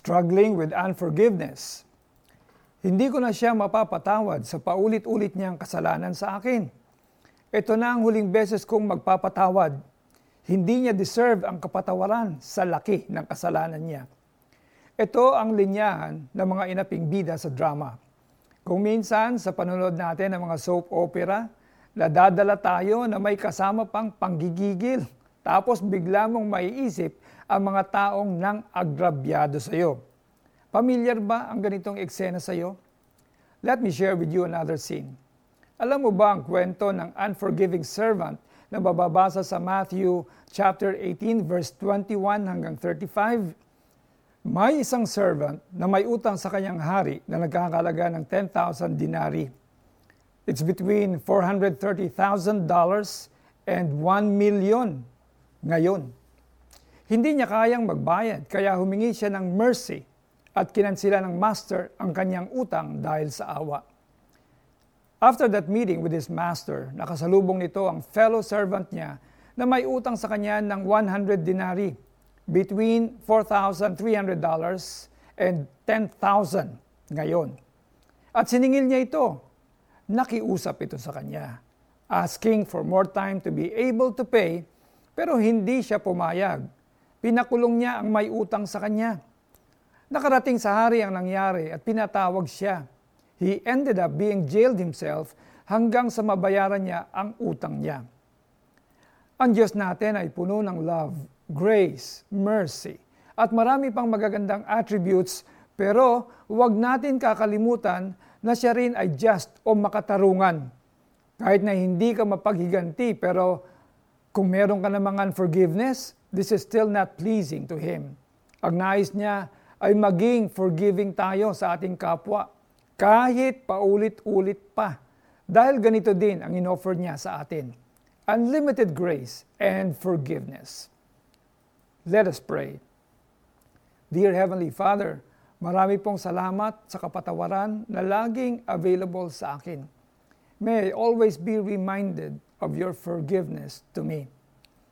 struggling with unforgiveness. Hindi ko na siya mapapatawad sa paulit-ulit niyang kasalanan sa akin. Ito na ang huling beses kong magpapatawad. Hindi niya deserve ang kapatawaran sa laki ng kasalanan niya. Ito ang linyahan ng mga inaping bida sa drama. Kung minsan sa panonood natin ng mga soap opera, nadadala tayo na may kasama pang panggigigil. Tapos bigla mong maiisip ang mga taong nang agrabyado sa iyo. Pamilyar ba ang ganitong eksena sa iyo? Let me share with you another scene. Alam mo ba ang kwento ng unforgiving servant na mababasa sa Matthew chapter 18 verse 21 hanggang 35? May isang servant na may utang sa kanyang hari na nagkakalaga ng 10,000 dinari. It's between $430,000 and 1 million ngayon. Hindi niya kayang magbayad kaya humingi siya ng mercy at kinansila ng master ang kanyang utang dahil sa awa. After that meeting with his master, nakasalubong nito ang fellow servant niya na may utang sa kanya ng 100 dinari, between $4,300 and $10,000 ngayon. At siningil niya ito. Nakiusap ito sa kanya, asking for more time to be able to pay, pero hindi siya pumayag. Pinakulong niya ang may utang sa kanya. Nakarating sa hari ang nangyari at pinatawag siya. He ended up being jailed himself hanggang sa mabayaran niya ang utang niya. Ang Diyos natin ay puno ng love, grace, mercy, at marami pang magagandang attributes pero huwag natin kakalimutan na siya rin ay just o makatarungan. Kahit na hindi ka mapaghiganti pero kung meron ka namang unforgiveness, this is still not pleasing to Him. Ang nais niya ay maging forgiving tayo sa ating kapwa kahit paulit-ulit pa. Dahil ganito din ang inoffer niya sa atin. Unlimited grace and forgiveness. Let us pray. Dear Heavenly Father, marami pong salamat sa kapatawaran na laging available sa akin. May I always be reminded of your forgiveness to me.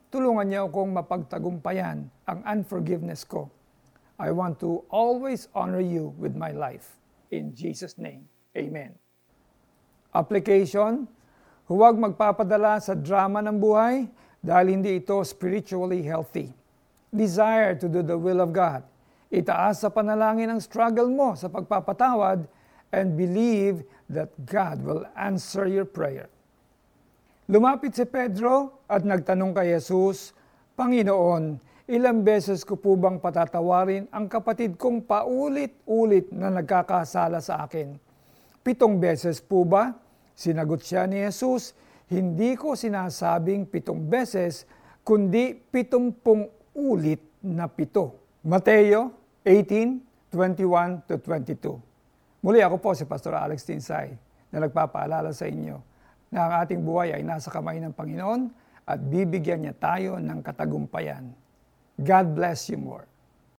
Tulungan niyo akong mapagtagumpayan ang unforgiveness ko I want to always honor you with my life. In Jesus' name, Amen. Application, huwag magpapadala sa drama ng buhay dahil hindi ito spiritually healthy. Desire to do the will of God. Itaas sa panalangin ang struggle mo sa pagpapatawad and believe that God will answer your prayer. Lumapit si Pedro at nagtanong kay Jesus, Panginoon, Ilang beses ko po bang patatawarin ang kapatid kong paulit-ulit na nagkakasala sa akin? Pitong beses po ba? Sinagot siya ni Jesus, hindi ko sinasabing pitong beses, kundi pitumpung ulit na pito. Mateo 18:21 to 22. Muli ako po si Pastor Alex Tinsay na nagpapaalala sa inyo na ang ating buhay ay nasa kamay ng Panginoon at bibigyan niya tayo ng katagumpayan. God bless you more.